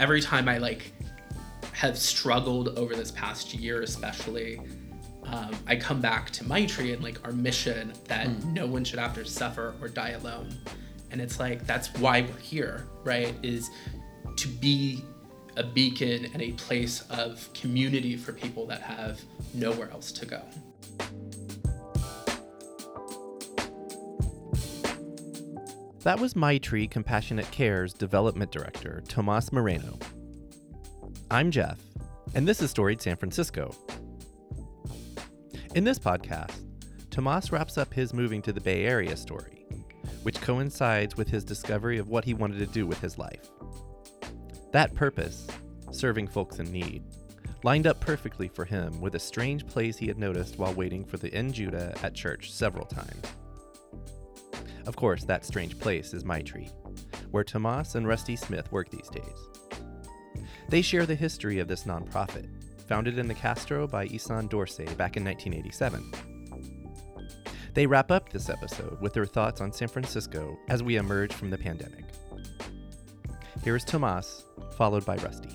every time I like have struggled over this past year, especially, um, I come back to Maitri and like our mission that no one should have to suffer or die alone. And it's like that's why we're here, right? Is to be a beacon and a place of community for people that have nowhere else to go. That was Maitri Compassionate Care's Development Director, Tomas Moreno. I'm Jeff, and this is Storied San Francisco. In this podcast, Tomas wraps up his moving to the Bay Area story, which coincides with his discovery of what he wanted to do with his life. That purpose, serving folks in need, lined up perfectly for him with a strange place he had noticed while waiting for the N Judah at church several times. Of course, that strange place is Maitri, where Tomas and Rusty Smith work these days. They share the history of this nonprofit, founded in the Castro by Issan Dorsey back in 1987. They wrap up this episode with their thoughts on San Francisco as we emerge from the pandemic. Here is Tomas, followed by Rusty.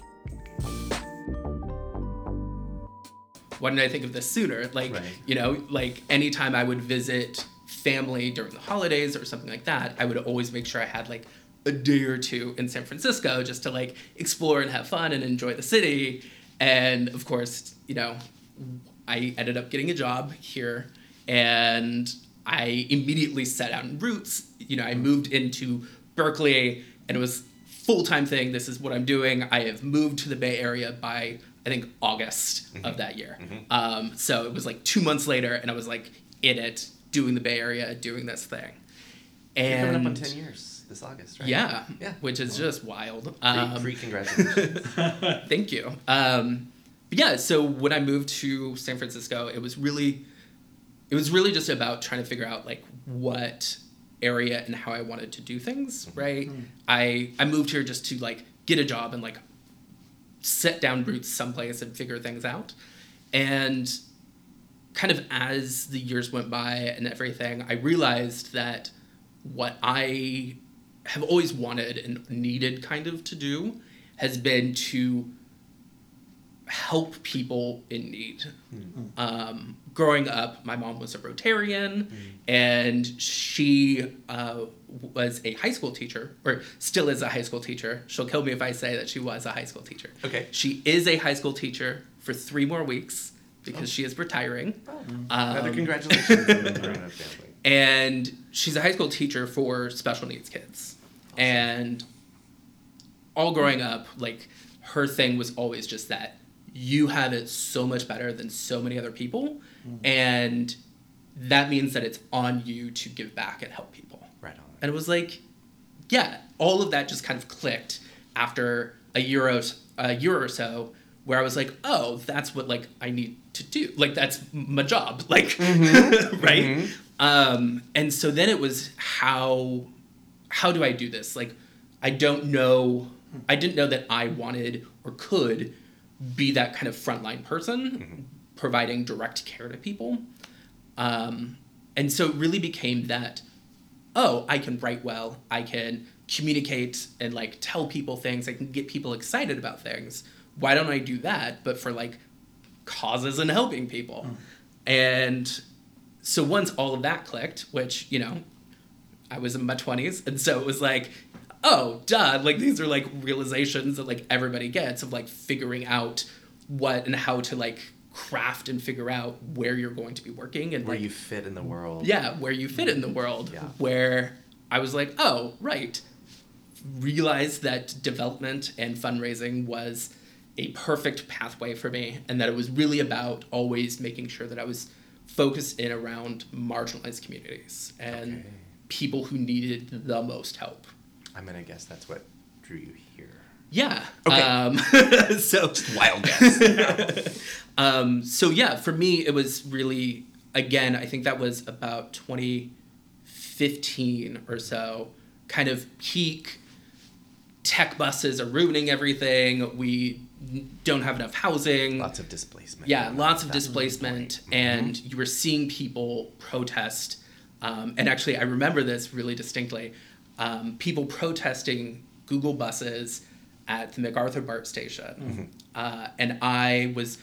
Why didn't I think of this sooner? Like, Right. you know, like anytime I would visit family during the holidays or something like that, I would always make sure I had like a day or two in San Francisco just to like explore and have fun and enjoy the city. And of course, you know, I ended up getting a job here and I immediately set out in roots. You know, I moved into Berkeley and it was full-time thing. This is what I'm doing. I have moved to the Bay Area by I think August of that year. Um, so it was like two months later and I was like in it, doing the Bay Area, doing this thing. You're And coming up on 10 years this August, right? yeah, Yeah. which is just wild. Free, Um, free congratulations. Thank you. Um, but yeah, so when I moved to San Francisco, it was really, it was really just about trying to figure out like what area and how I wanted to do things. Right. I I moved here just to like get a job and like set down roots someplace and figure things out, and kind of as the years went by and everything, I realized that what I have always wanted and needed kind of to do has been to help people in need. Um, growing up, my mom was a Rotarian, and she uh, was a high school teacher, or still is a high school teacher. She'll kill me if I say that she was a high school teacher. Okay. She is a high school teacher for three more weeks because she is retiring. Another Um, congratulations on the family. and she's a high school teacher for special needs kids and all growing up like her thing was always just that you have it so much better than so many other people and that means that it's on you to give back and help people Right on. and it was like yeah all of that just kind of clicked after a year or, a year or so where i was like oh that's what like i need to do. Like that's my job. Like right? Um and so then it was how how do i do this? Like i don't know i didn't know that i wanted or could be that kind of frontline person providing direct care to people. Um and so it really became that oh, I can write well, I can communicate and like tell people things, I can get people excited about things. Why don't I do that, but for like causes and helping people? Mm. And so once all of that clicked, which, you know, I was in my 20s, and so it was like, oh, duh, like these are like realizations that like everybody gets of like figuring out what and how to like craft and figure out where you're going to be working and Where like you fit in the world. yeah, where you fit in the mm-hmm. world. Yeah. Where I was like, oh, right. Realized that development and fundraising was a perfect pathway for me, and that it was really about always making sure that I was focused in around marginalized communities and Okay. people who needed the most help. I'm going to guess that's what drew you here. Yeah. Okay. Um, so Wild guess. um, so yeah, for me, it was really again. I think that was about 2015 or so. Kind of peak. Tech buses are ruining everything. We don't have enough housing. Lots of displacement. Yeah, lots of displacement, and you were seeing people protest. Um, and actually, I remember this really distinctly. Um, people protesting Google buses at the MacArthur BART station, uh, and I was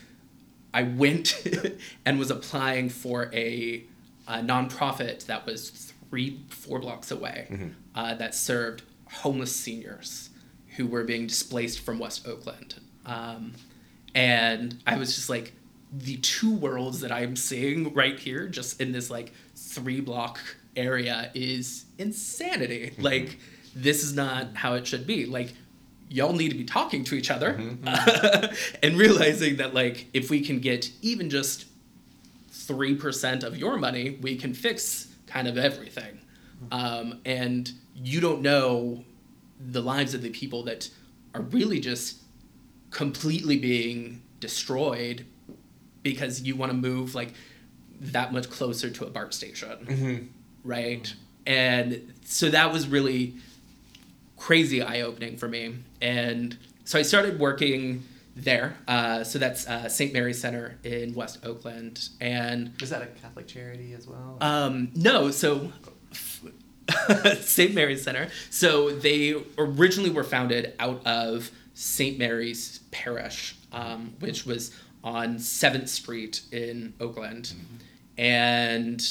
I went and was applying for a, a nonprofit that was three four blocks away uh, that served homeless seniors who were being displaced from West Oakland, um, and I was just like the two worlds that I'm seeing right here, just in this like three block area, is insanity. Like this is not how it should be. Like y'all need to be talking to each other and realizing that like if we can get even just 3% of your money we can fix kind of everything. Um, and you don't know the lives of the people that are really just completely being destroyed because you want to move like that much closer to a BART station right and so that was really crazy eye opening for me. And so I started working there. Uh, so that's uh, St. Mary's Center in West Oakland. And Is that a Catholic charity as well? um, no, so St. Mary's Center. So they originally were founded out of St. Mary's Parish, um, which was on 7th Street in Oakland. And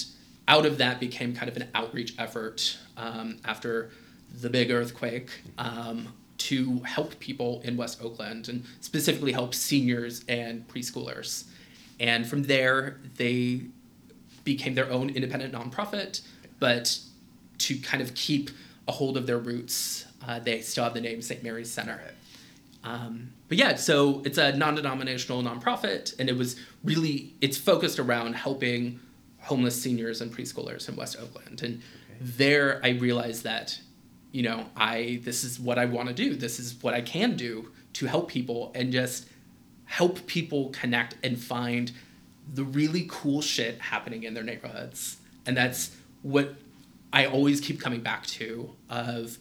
out of that became kind of an outreach effort um, after the big earthquake um, to help people in West Oakland and specifically help seniors and preschoolers. And from there, they became their own independent nonprofit, but to kind of keep a hold of their roots, uh, they still have the name St. Mary's Center. Um, but yeah, so it's a non-denominational nonprofit, and it was really it's focused around helping homeless seniors and preschoolers in West Oakland. And there, I realized that, you know, I this is what I want to do. This is what I can do to help people and just help people connect and find the really cool shit happening in their neighborhoods. And that's what I always keep coming back to of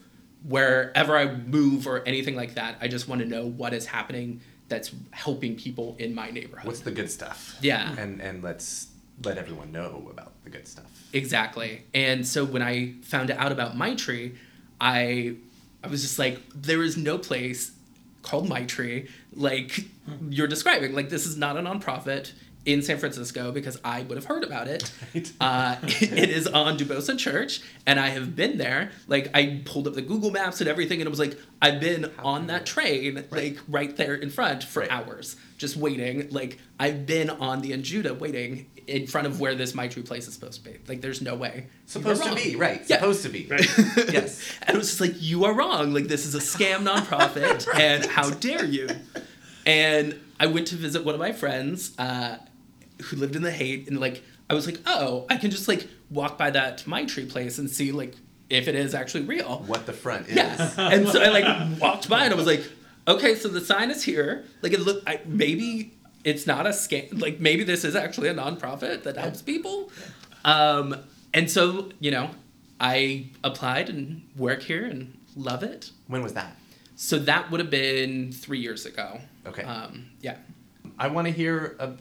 wherever I move or anything like that, I just want to know what is happening that's helping people in my neighborhood. What's the good stuff? Yeah. And and let's let everyone know about the good stuff. Exactly. And so when I found out about Maitri, I I was just like, there is no place called Maitri like hmm. you're describing. Like this is not a nonprofit in San Francisco because I would have heard about it. Right. Uh, it is on Duboce Church, and I have been there. Like I pulled up the Google Maps and everything, and it was like I've been on that train, like right there in front for Right. hours, just waiting. Like I've been on the N Judah waiting in front of where this Maitri place is supposed to be. Like there's no way. Supposed to be, right. Yeah. Supposed to be. right. yes. And it was just like, you are wrong. Like, this is a scam nonprofit, and how dare you? And I went to visit one of my friends uh, who lived in the Haight, and like, I was like, oh, I can just like walk by that Maitri place and see like if it is actually real. What the front is. Yeah. And so I like walked by and I was like, okay, so the sign is here. Like it look I, maybe it's not a scam. Like maybe this is actually a nonprofit that helps people. Um, and so you know, I applied and work here and love it. When was that? So that would have been three years ago. Okay. Um, yeah. I want to hear a,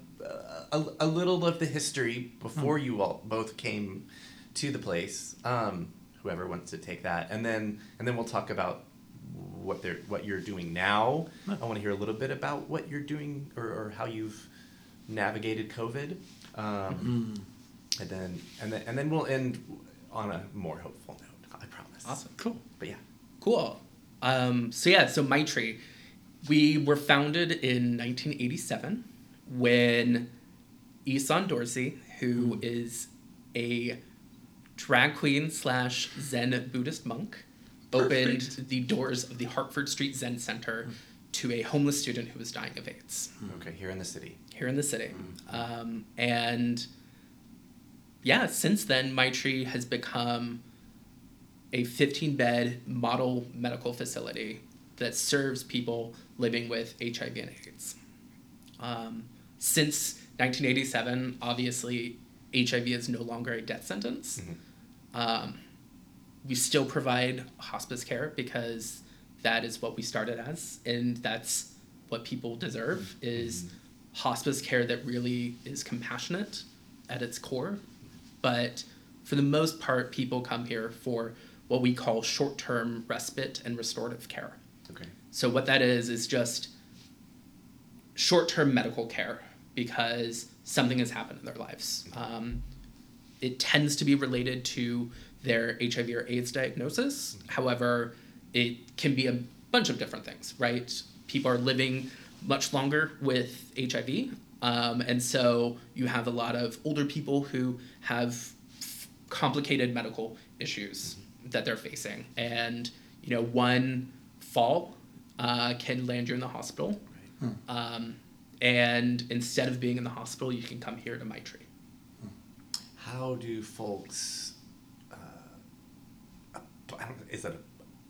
a, a little of the history before Hmm. you all both came to the place. Um, whoever wants to take that, and then and then we'll talk about what they're what you're doing now. I want to hear a little bit about what you're doing or, or how you've navigated COVID, um, and then and then and then we'll end on a more hopeful note. I promise. Awesome. Cool. But yeah. Cool. Um, so yeah, so Tree, we were founded in 1987 when Issan Dorsey, who is a drag queen slash Zen Buddhist monk, opened the doors of the Hartford Street Zen Center to a homeless student who was dying of AIDS Okay. Here in the city. here in the city. Um, and yeah, since then, Maitri has become a 15 bed model medical facility that serves people living with HIV and AIDS. Um, since 1987, obviously, HIV is no longer a death sentence. Um, we still provide hospice care because that is what we started as, and that's what people deserve is hospice care that really is compassionate at its core. But for the most part, people come here for what we call short-term respite and restorative care. Okay. So what that is is just short-term medical care because something has happened in their lives. Um, it tends to be related to their HIV or AIDS diagnosis. However, it can be a bunch of different things, right? People are living much longer with HIV. Um, and so you have a lot of older people who have complicated medical issues that they're facing. And, you know, one fall uh, can land you in the hospital. Um, and instead of being in the hospital, you can come here to Maitri. How do folks? Uh, I don't, is that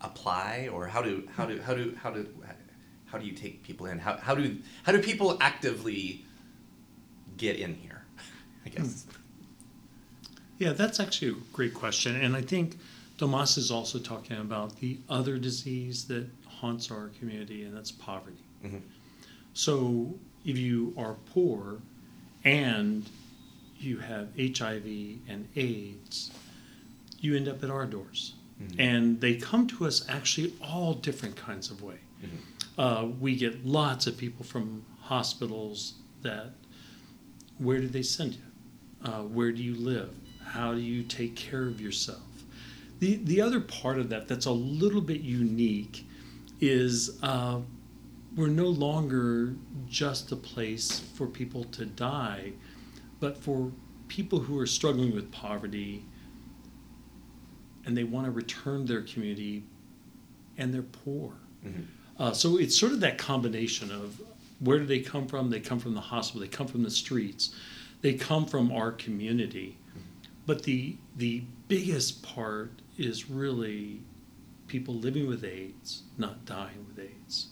apply or how do how do how do how do how do you take people in? How how do how do people actively get in here? I guess. Yeah, that's actually a great question. And I think Tomas is also talking about the other disease that haunts our community, and that's poverty. Mhm. So if you are poor and you have HIV and AIDS, you end up at our doors. And they come to us actually all different kinds of way. Uh, we get lots of people from hospitals that, where do they send you? Uh, where do you live? How do you take care of yourself? The, the other part of that that's a little bit unique is uh, we're no longer just a place for people to die, but for people who are struggling with poverty and they want to return to their community and they're poor. Mhm. Uh, so it's sort of that combination of where do they come from? They come from the hospital, they come from the streets, they come from our community. But the the biggest part is really people living with AIDS, not dying with AIDS.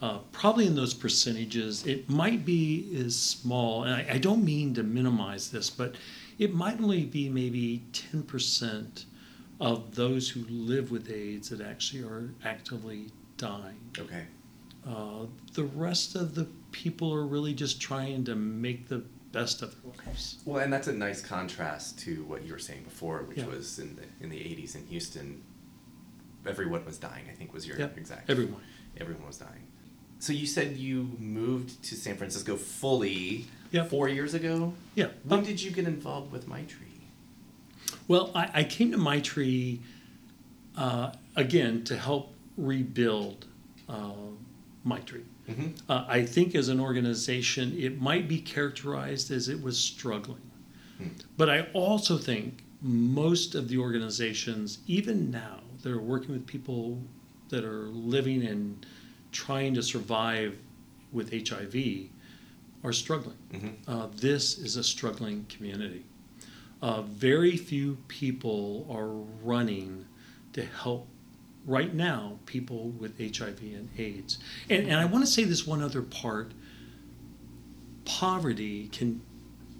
Uh, probably in those percentages, it might be as small, and I, I don't mean to minimize this, but it might only be maybe 10% of those who live with AIDS that actually are actively dying. Okay. Uh, the rest of the people are really just trying to make the best of their lives. Well, and that's a nice contrast to what you were saying before, which Yeah. was in the in the '80s in Houston. Everyone was dying. I think was your Yep, exact. everyone. Everyone was dying. So you said you moved to San Francisco fully Yep. four years ago. Yeah. When did you get involved with Maitri? Well, I, I came to Maitri uh, again to help rebuild uh, Maitri. Mhm. Uh, I think as an organization, it might be characterized as it was struggling. Hmm. But I also think most of the organizations, even now, that are working with people that are living and trying to survive with HIV are struggling. Mhm. Uh, this is a struggling community. Uh, very few people are running to help right now people with HIV and AIDS. And, and I want to say this one other part poverty can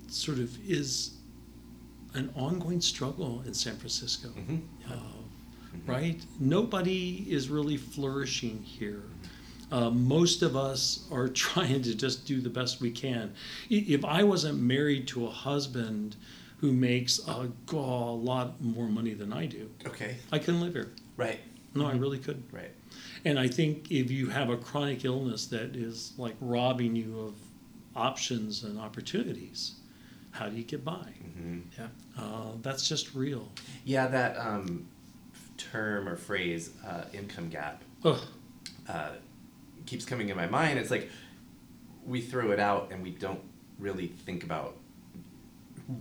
sort of is an ongoing struggle in San Francisco. Mhm. Uh, Right? Nobody is really flourishing here. Uh, most of us are trying to just do the best we can. If I wasn't married to a husband who makes a, God, a lot more money than I do, Okay. I couldn't live here. Right. No, I really couldn't. Right. And I think if you have a chronic illness that is like robbing you of options and opportunities, how do you get by? hmm Yeah. Uh, that's just real. Yeah, that um, term or phrase, uh, income gap, Ugh. uh, keeps coming in my mind. It's like we throw it out and we don't really think about.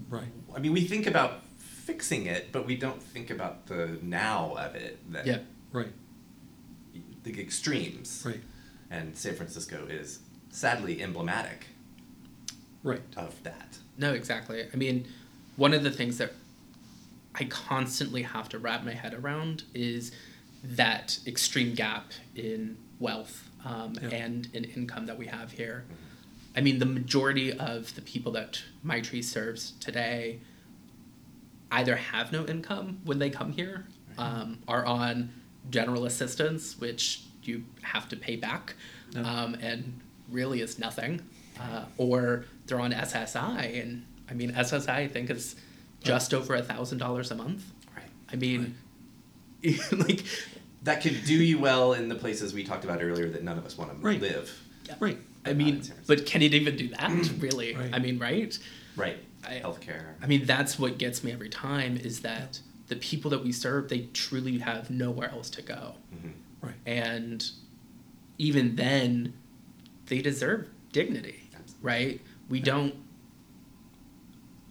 Right. I mean, we think about fixing it, but we don't think about the now of it. That Yeah. Right. The extremes. Right. And San Francisco is sadly emblematic Right. of that. No, exactly. I mean, one of the things that I constantly have to wrap my head around is that extreme gap in wealth um, Yeah. and an income that we have here. I mean, the majority of the people that Maitri serves today either have no income when they come here, um, are on general assistance, which you have to pay back, um, and really is nothing, uh, or they're on SSI, and I mean SSI I think is just over a thousand dollars a month. Right. I mean, like that could do you well in the places we talked about earlier that none of us want to Right. live. Right. I mean, in San Francisco. but can it even do that? Really? Right. I mean, right? Right. I- Healthcare. I mean, that's what gets me every time is that the people that we serve, they truly have nowhere else to go. Mm-hmm. Right. And even then, they deserve dignity, Absolutely. right? We don't,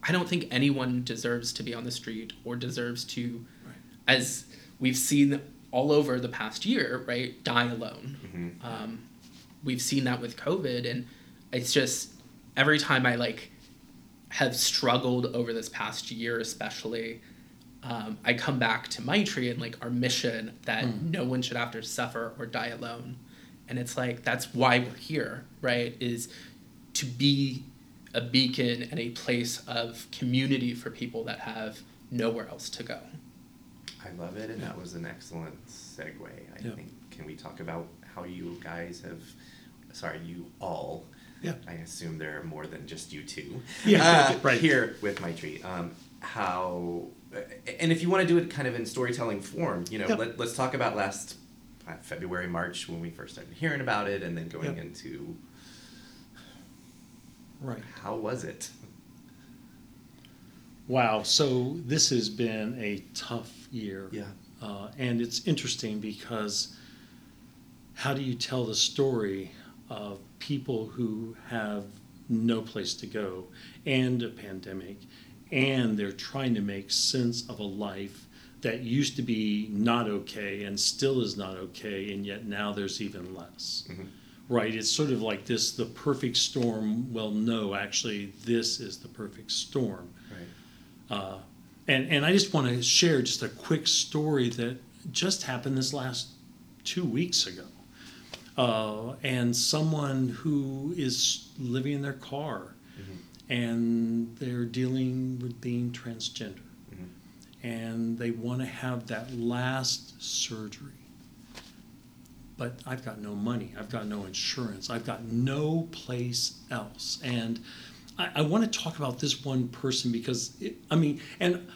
I don't think anyone deserves to be on the street or deserves to, Right. as we've seen all over the past year, right, die alone. Mhm. Um, we've seen that with COVID, and it's just every time I like have struggled over this past year, especially, um, I come back to Maitri and like our mission that no one should have to suffer or die alone, and it's like that's why we're here, right? Is to be a beacon and a place of community for people that have nowhere else to go. I love it, and that was an excellent segue. I Yeah. think. Can we talk about how you guys have? Sorry, you all. Yeah. I assume there are more than just you two. Yeah, uh, right. Here with Maitri. Um, how? And if you want to do it kind of in storytelling form, you know, Yeah. let, let's talk about last uh, February, March when we first started hearing about it, and then going Yeah. into Right. how was it? Wow. So this has been a tough year. Yeah. Uh, and it's interesting because how do you tell the story of people who have no place to go and a pandemic and they're trying to make sense of a life that used to be not okay and still is not okay and yet now there's even less Mhm. right it's sort of like this the perfect storm well no actually this is the perfect storm. Uh, and and I just want to share just a quick story that just happened this last two weeks ago. Uh, and someone who is living in their car and they're dealing with being transgender Mhm. and they want to have that last surgery. But I've got no money. I've got no insurance. I've got no place else. And I, I want to talk about this one person because, it, I mean, and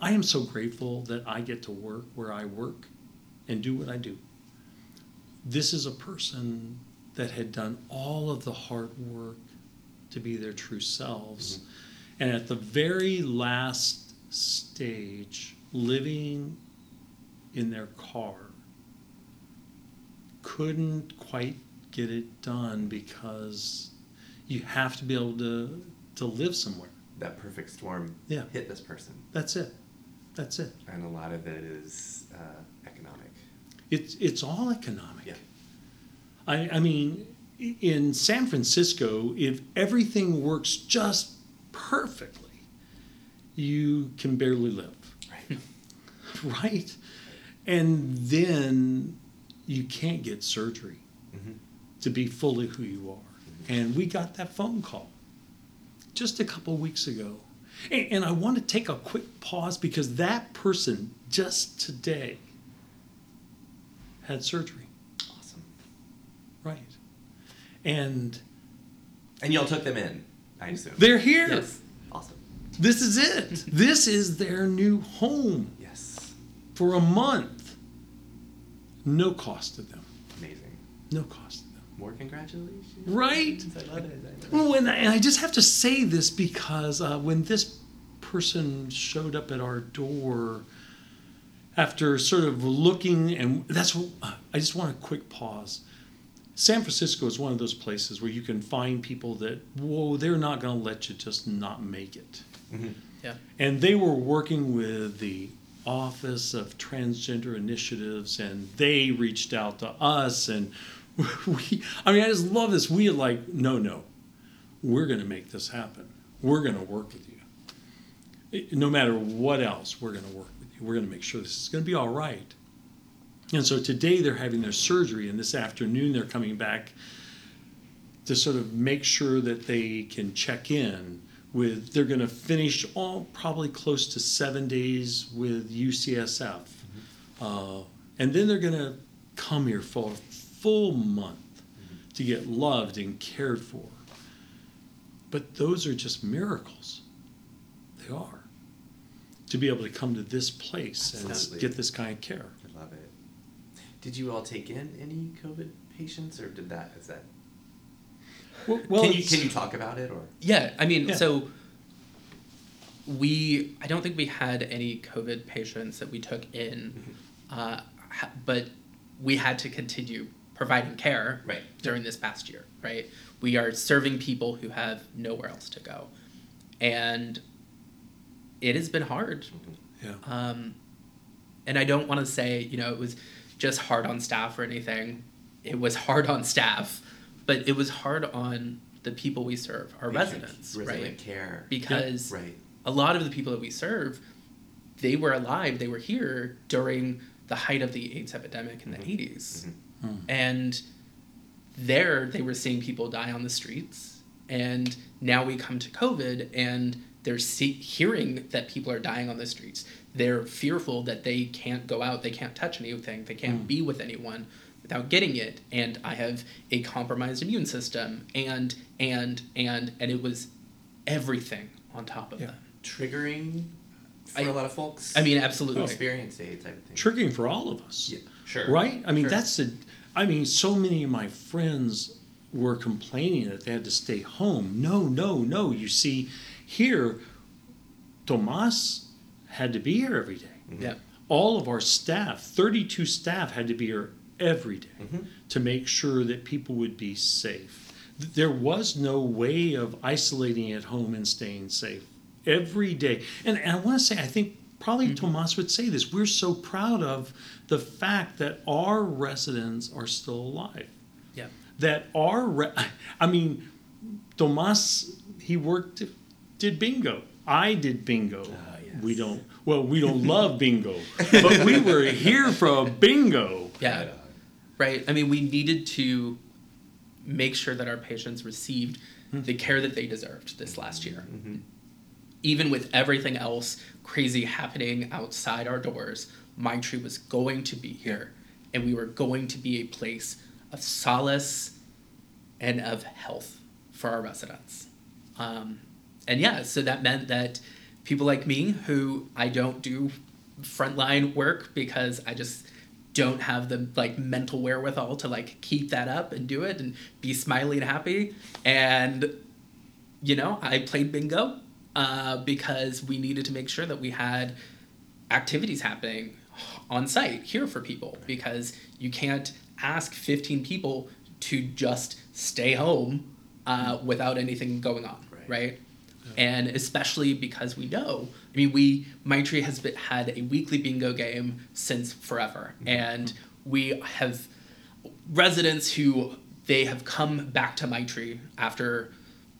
I am so grateful that I get to work where I work and do what I do. This is a person that had done all of the hard work to be their true selves. Mm-hmm. And at the very last stage, living in their car, couldn't quite get it done because you have to be able to, to live somewhere. That perfect storm Yeah. hit this person, That's it. That's it. and a lot of it is uh, economic. It's, it's all economic. Yeah. I, I mean, in San Francisco, if everything works just perfectly, you can barely live, Right. right? And then you can't get surgery Mhm. to be fully who you are. And we got that phone call just a couple weeks ago. And, and I want to take a quick pause because that person just today had surgery, Awesome. right? And And y'all took them in, I assume. they're here. Yes. Awesome. This is it. this is their new home Yes. for a month. No cost to them. Amazing. No cost to them. More congratulations. Right? I love it. I love it. Well, and I, and I just have to say this because uh, when this person showed up at our door after sort of looking, and that's what uh, I just want a quick pause. San Francisco is one of those places where you can find people that, whoa, they're not going to let you just not make it. Mhm. Yeah. And they were working with the Office of Transgender Initiatives, and they reached out to us. And we, I mean, I just love this. We are like, no, no, we're going to make this happen. We're going to work with you. No matter what else, we're going to work with you. We're going to make sure this is going to be all right. And so today they're having their surgery, and this afternoon they're coming back to sort of make sure that they can check in with they're going to finish all probably close to seven days with UCSF, uh, and then they're going to come here for full month to get loved and cared for. But those are just miracles. They are to be able to come to this place and get this kind of care. I love it. Did you all take in any COVID patients, or did that? Is that? Well, well, can you can you talk about it or? Yeah, I mean, Yeah. so we, I don't think we had any COVID patients that we took in, uh, but we had to continue providing care Right. during this past year, right? We are serving people who have nowhere else to go. And it has been hard. Mm-hmm. yeah. Um, and I don't want to say, you know, it was just hard on staff or anything. It was hard on staff, but it was hard on the people we serve, our Patient- residents, resident right? care. Because Right. a lot of the people that we serve, they were alive, they were here during the height of the AIDS epidemic in the mm-hmm. 80s. Hmm. And there they were seeing people die on the streets. And now we come to COVID and they're see- hearing that people are dying on the streets. They're fearful that they can't go out, they can't touch anything, they can't hmm. be with anyone without getting it. And I have a compromised immune system and, and, and, and it was everything on top of Yeah. them. Triggering for I- a lot of folks. I mean, who absolutely. experience AIDS, I would think. triggering for all of us. Yeah, sure. Right? I mean, Sure. that's the. I mean, so many of my friends were complaining that they had to stay home. No, no, no. You see, here, Tomas had to be here every day. Yeah. All of our staff, 32 staff, had to be here every day Mhm. to make sure that people would be safe. There was no way of isolating at home and staying safe every day. And, and I want to say, I think probably mm-hmm. Tomas would say this. We're so proud of the fact that our residents are still alive. Yeah. That our, re- I mean, Tomas, he worked, did bingo. I did bingo. Ah, yes. We don't, well, we don't love bingo, but we were here for a bingo. Yeah. Right. Right. I mean, we needed to make sure that our patients received hmm. the care that they deserved this last year. Mm-hmm. Even with everything else crazy happening outside our doors, Maitri was going to be here and we were going to be a place of solace and of health for our residents. Um, and yeah, so that meant that people like me, who I don't do frontline work because I just don't have the like mental wherewithal to like keep that up and do it and be smiley and happy. And you know, I played bingo uh, because we needed to make sure that we had activities happening on site here for people because you can't ask 15 people to just stay home uh, without anything going on, Right. right? And especially because we know, I mean, we Maitri has been, had a weekly bingo game since forever, and we have residents who they have come back to Maitri after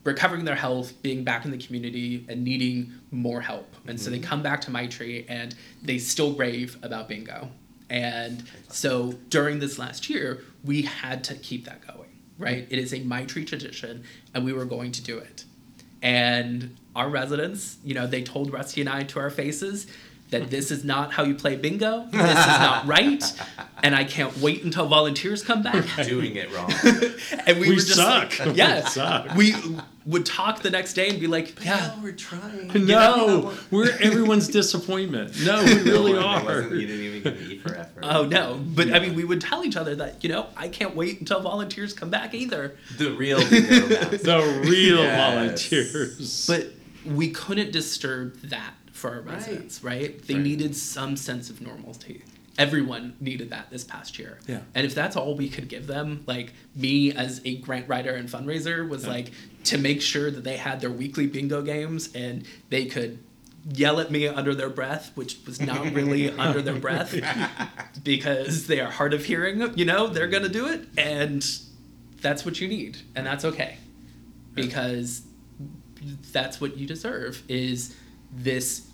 recovering their health, being back in the community, and needing more help. And so they mm-hmm. come back to Maitri and they still rave about bingo. And so during this last year, we had to keep that going, right? Mm-hmm. It is a Maitri tradition, and we were going to do it. And our residents, you know, they told Rusty and I to our faces that this is not how you play bingo. This is not right. And I can't wait until volunteers come back. Doing it wrong. And we, We were just suck. like, yeah, We suck. we would talk the next day and be like, yeah, No, we're trying. No, we're everyone's disappointment. No, we really No, it are. wasn't- you didn't even give me E for effort. oh no. But I mean, we would tell each other that, you know, I can't wait until volunteers come back either. The real. The real Yes. volunteers. But we couldn't disturb that for our Right. residents, right? They Right. needed some sense of normalcy. Everyone needed that this past year. Yeah. And if that's all we could give them, like me as a grant writer and fundraiser was Yeah. like to make sure that they had their weekly bingo games and they could yell at me under their breath, which was not really under their breath because they are hard of hearing, you know, they're going to do it and that's what you need and that's okay. Because that's what you deserve is this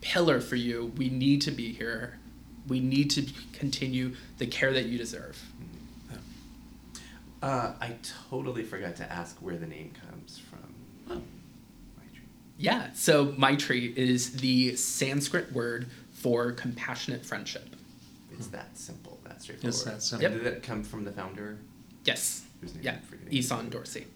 pillar for you. We need to be here. We need to continue the care that you deserve. Uh, I totally forgot to ask where the name comes from. Oh, Maitri. Yeah, so Maitri is the Sanskrit word for compassionate friendship. It's that simple, that straightforward. It's that simple. And Did that come from the founder? Yes. Whose name Yeah, I'm forgetting. Issan Dorsey.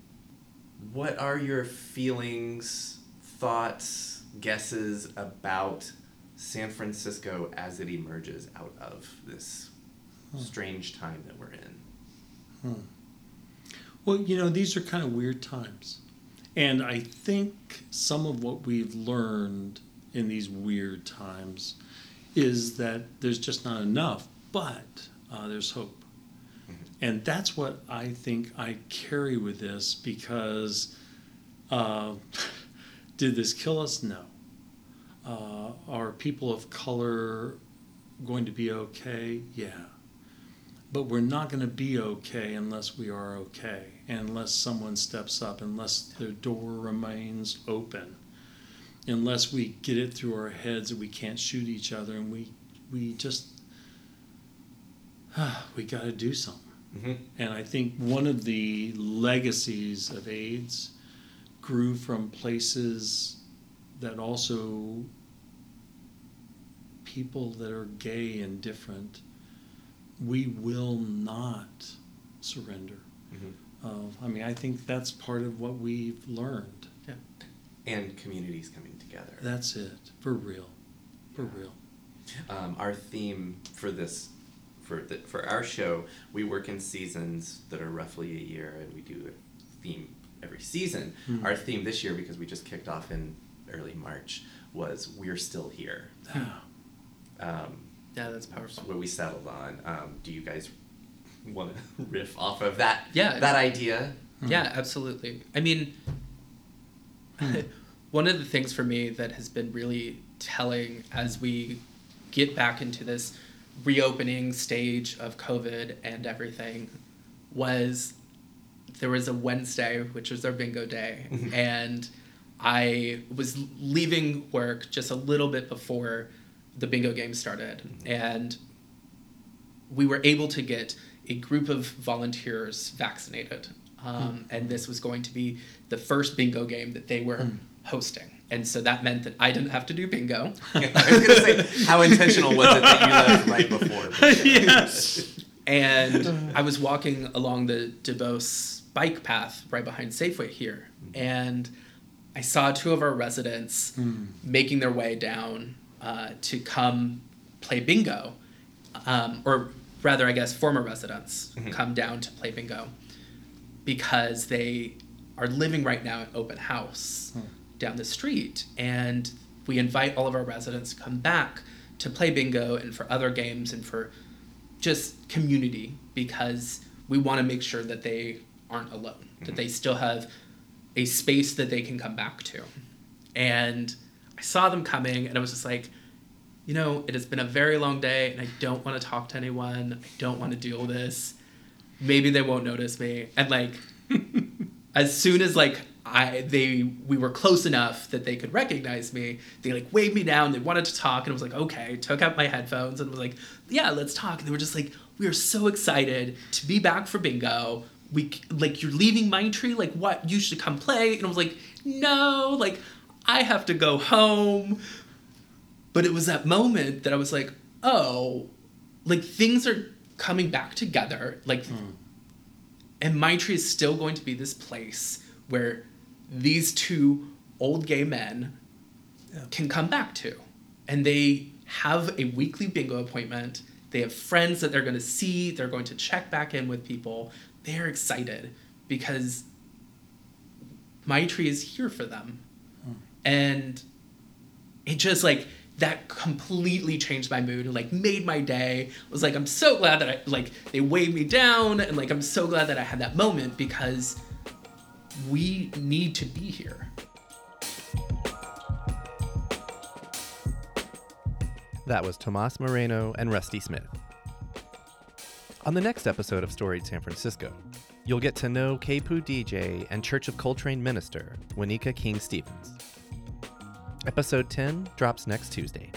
What are your feelings, thoughts, guesses about San Francisco as it emerges out of this strange time that we're in. Well, you know, these are kind of weird times. And I think some of what we've learned in these weird times is that there's just not enough, but uh, there's hope. And that's what I think I carry with this because uh, did this kill us? No. Uh, are people of color going to be okay? Yeah. But we're not going to be okay unless we are okay, unless someone steps up, unless the door remains open, unless we get it through our heads that we can't shoot each other, and we we just we got to do something. Mm-hmm. And I think one of the legacies of AIDS grew from places that also people that are gay and different, we will not surrender. Mm-hmm. Uh, I mean, I think that's part of what we've learned. And communities coming together. That's it, for real, for real. Um, our theme for this, for the, for our show, we work in seasons that are roughly a year, and we do a theme every season. Hmm. Our theme this year, because we just kicked off in early March, was "We're Still Here." Ah, Um, Yeah, that's that's powerful. what we settled on. Um, do you guys want to riff off of that? Yeah. That idea. Yeah, absolutely. I mean, one of the things for me that has been really telling as we get back into this reopening stage of COVID and everything was there was a Wednesday, which was our bingo day, mm-hmm. and I was leaving work just a little bit before the bingo game started, mm-hmm. and we were able to get a group of volunteers vaccinated. Um, hmm. and this was going to be the first bingo game that they were hmm. Hosting. And so that meant that I didn't have to do bingo. I was gonna say, how intentional was it that you left right before? yes. and I was walking along the Duboce bike path right behind Safeway here, and I saw two of our residents making their way down uh, to come play bingo, um, or rather, I guess, former residents come down to play bingo because they are living right now at open house down the street, and we invite all of our residents to come back to play bingo and for other games and for just community because we want to make sure that they aren't alone, that mm-hmm. they still have a space that they can come back to. And I saw them coming and I was just like, you know, it has been a very long day and I don't want to talk to anyone. I don't want to deal with this. Maybe they won't notice me. And like as soon as like I they we were close enough that they could recognize me, they like waved me down. They wanted to talk, and I was like, okay. Took out my headphones and was like, yeah, let's talk. And they were just like, we are so excited to be back for bingo. We like you're leaving Maitri. Like what? You should come play. And I was like, no, like I have to go home. But it was that moment that I was like, oh, like things are coming back together. Like hmm. and Maitri is still going to be this place where these two old gay men Yeah. can come back to. And they have a weekly bingo appointment. They have friends that they're going to see. They're going to check back in with people. They're excited because Maitri is here for them. Hmm. And it just like that completely changed my mood and like made my day. I was like, I'm so glad that I like they weighed me down and like I'm so glad that I had that moment because we need to be here. That was Tomas Moreno and Rusty Smith. On the next episode of Storied San Francisco, you'll get to know KPOO DJ and Church of Coltrane minister Wanika King Stevens. Episode 10 drops next Tuesday.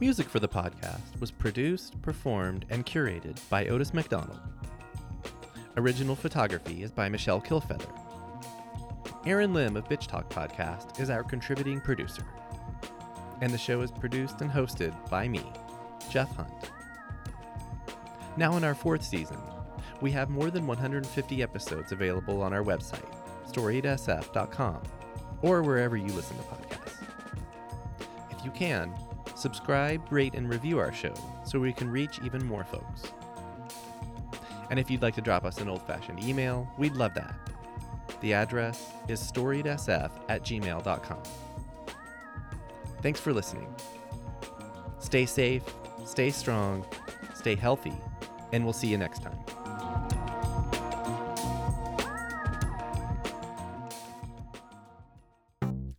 Music for the podcast was produced, performed, and curated by Otis McDonald. Original photography is by Michelle Kilfeather. Aaron Lim of Bitch Talk Podcast is our contributing producer. And the show is produced and hosted by me, Jeff Hunt. Now, in our fourth season, we have more than 150 episodes available on our website, storiedsf.com, or wherever you listen to podcasts. If you can, Subscribe, rate, and review our show so we can reach even more folks. And if you'd like to drop us an old fashioned email, we'd love that. The address is storiedsf at gmail.com. Thanks for listening. Stay safe, stay strong, stay healthy, and we'll see you next time.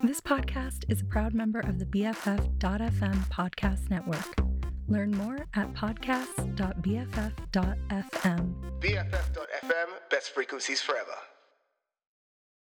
This podcast is a proud member of the BFF.FM podcast network. Learn more at podcasts.bff.fm. BFF.FM, best frequencies forever.